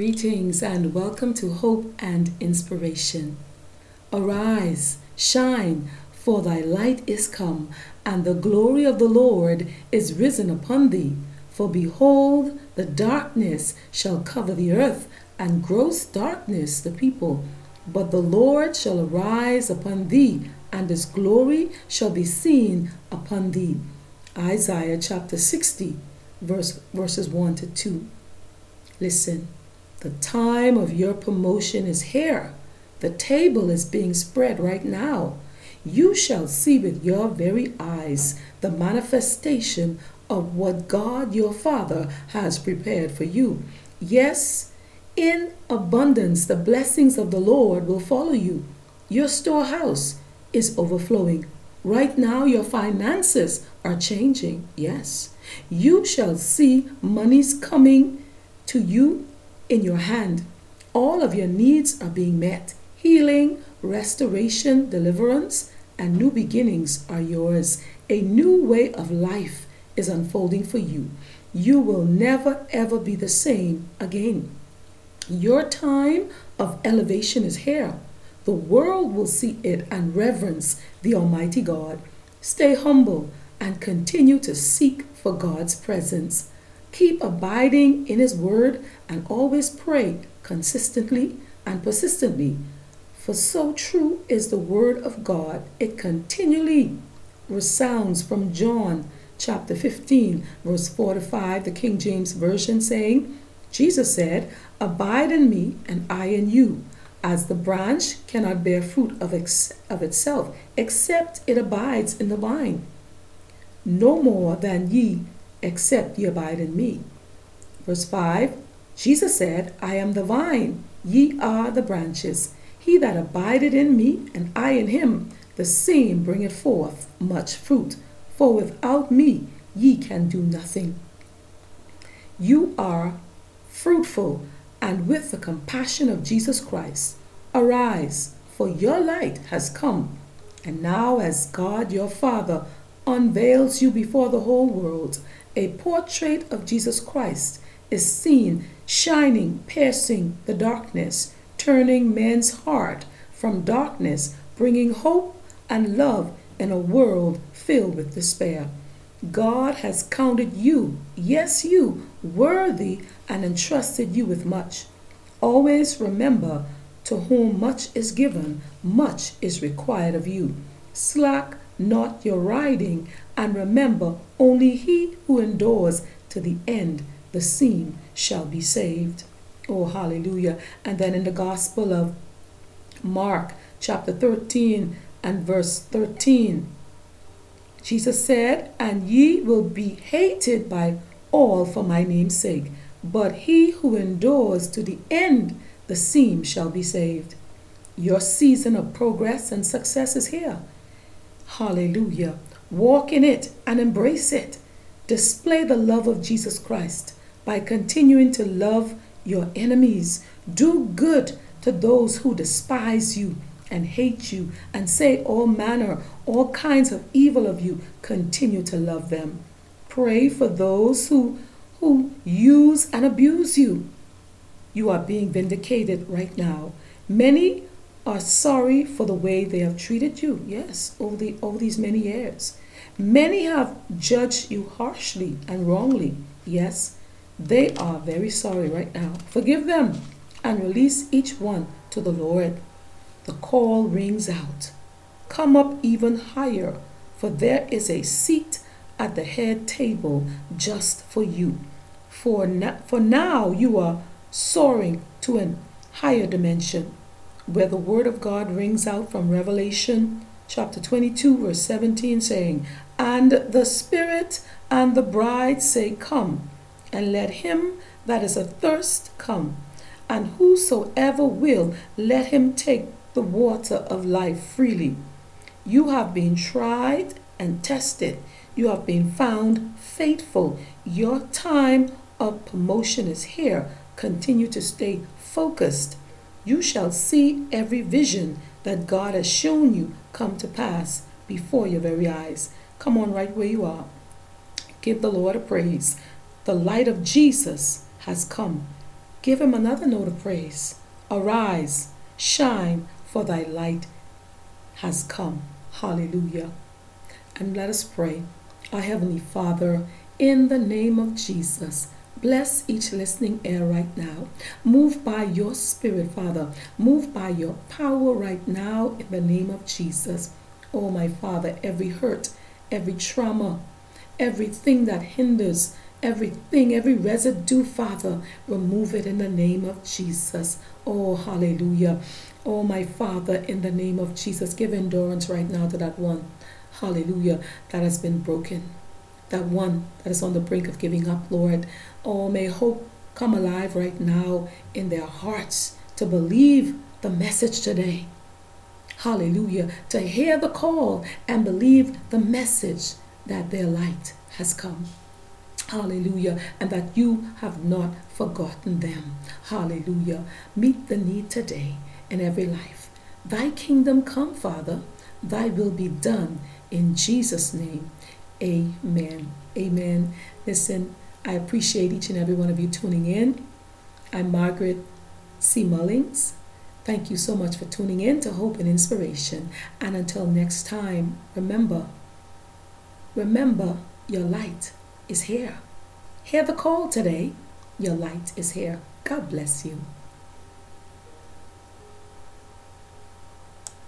Greetings and welcome to Hope and Inspiration. Arise, shine, for thy light is come, and the glory of the Lord is risen upon thee. For behold, the darkness shall cover the earth, and gross darkness the people. But the Lord shall arise upon thee, and his glory shall be seen upon thee. Isaiah chapter 60, verse, verses 1 to 2. Listen. The time of your promotion is here. The table is being spread right now. You shall see with your very eyes the manifestation of what God your Father has prepared for you. Yes, in abundance, the blessings of the Lord will follow you. Your storehouse is overflowing. Right now, your finances are changing. Yes, you shall see monies coming to you in your hand. All of your needs are being met. Healing, restoration, deliverance, and new beginnings are yours. A new way of life is unfolding for you. You will never ever be the same again. Your time of elevation is here. The world will see it and reverence the Almighty God. Stay humble and continue to seek for God's presence. Keep abiding in His Word and always pray consistently and persistently. For so true is the Word of God, it continually resounds from John chapter 15, verse 4 to 5, the King James Version, saying, Jesus said, Abide in me, and I in you, as the branch cannot bear fruit of, ex- of itself, except it abides in the vine. No more than ye except ye abide in me. Verse 5 Jesus said, I am the vine, ye are the branches. He that abideth in me, and I in him, the same bringeth forth much fruit. For without me ye can do nothing. You are fruitful, and with the compassion of Jesus Christ, arise, for your light has come. And now, as God your Father unveils you before the whole world, a portrait of Jesus Christ is seen shining, piercing the darkness, turning men's heart from darkness, bringing hope and love in a world filled with despair. God has counted you, yes, you, worthy and entrusted you with much. Always remember to whom much is given, much is required of you. Slack not your riding, and remember, only he who endures to the end, the same, shall be saved. Oh, hallelujah. And then in the Gospel of Mark, chapter 13 and verse 13, Jesus said, And ye will be hated by all for my name's sake, but he who endures to the end, the same shall be saved. Your season of progress and success is here. Hallelujah. Walk in it and embrace it. Display the love of Jesus Christ by continuing to love your enemies. Do good to those who despise you and hate you and say all manner, all kinds of evil of you. Continue to love them. Pray for those who, who use and abuse you. You are being vindicated right now. Many are sorry for the way they have treated you, yes, over, the, over these many years. Many have judged you harshly and wrongly, yes. They are very sorry right now. Forgive them and release each one to the Lord. The call rings out. Come up even higher, for there is a seat at the head table just for you. For, na- for now you are soaring to an higher dimension where the word of God rings out from Revelation chapter 22, verse 17, saying, And the Spirit and the bride say, Come, and let him that is athirst come, and whosoever will, let him take the water of life freely. You have been tried and tested. You have been found faithful. Your time of promotion is here. Continue to stay focused you shall see every vision that God has shown you come to pass before your very eyes. Come on, right where you are. Give the Lord a praise. The light of Jesus has come. Give him another note of praise. Arise, shine, for thy light has come. Hallelujah. And let us pray. Our Heavenly Father, in the name of Jesus, Bless each listening ear right now. Move by your spirit, Father. Move by your power right now in the name of Jesus. Oh, my Father, every hurt, every trauma, everything that hinders, everything, every residue, Father, remove it in the name of Jesus. Oh, hallelujah. Oh, my Father, in the name of Jesus, give endurance right now to that one, hallelujah, that has been broken that one that is on the brink of giving up, Lord. Oh, may hope come alive right now in their hearts to believe the message today. Hallelujah. To hear the call and believe the message that their light has come. Hallelujah. And that you have not forgotten them. Hallelujah. Meet the need today in every life. Thy kingdom come, Father. Thy will be done in Jesus' name. Amen. Amen. Listen, I appreciate each and every one of you tuning in. I'm Margaret C. Mullings. Thank you so much for tuning in to Hope and Inspiration. And until next time, remember, remember your light is here. Hear the call today. Your light is here. God bless you.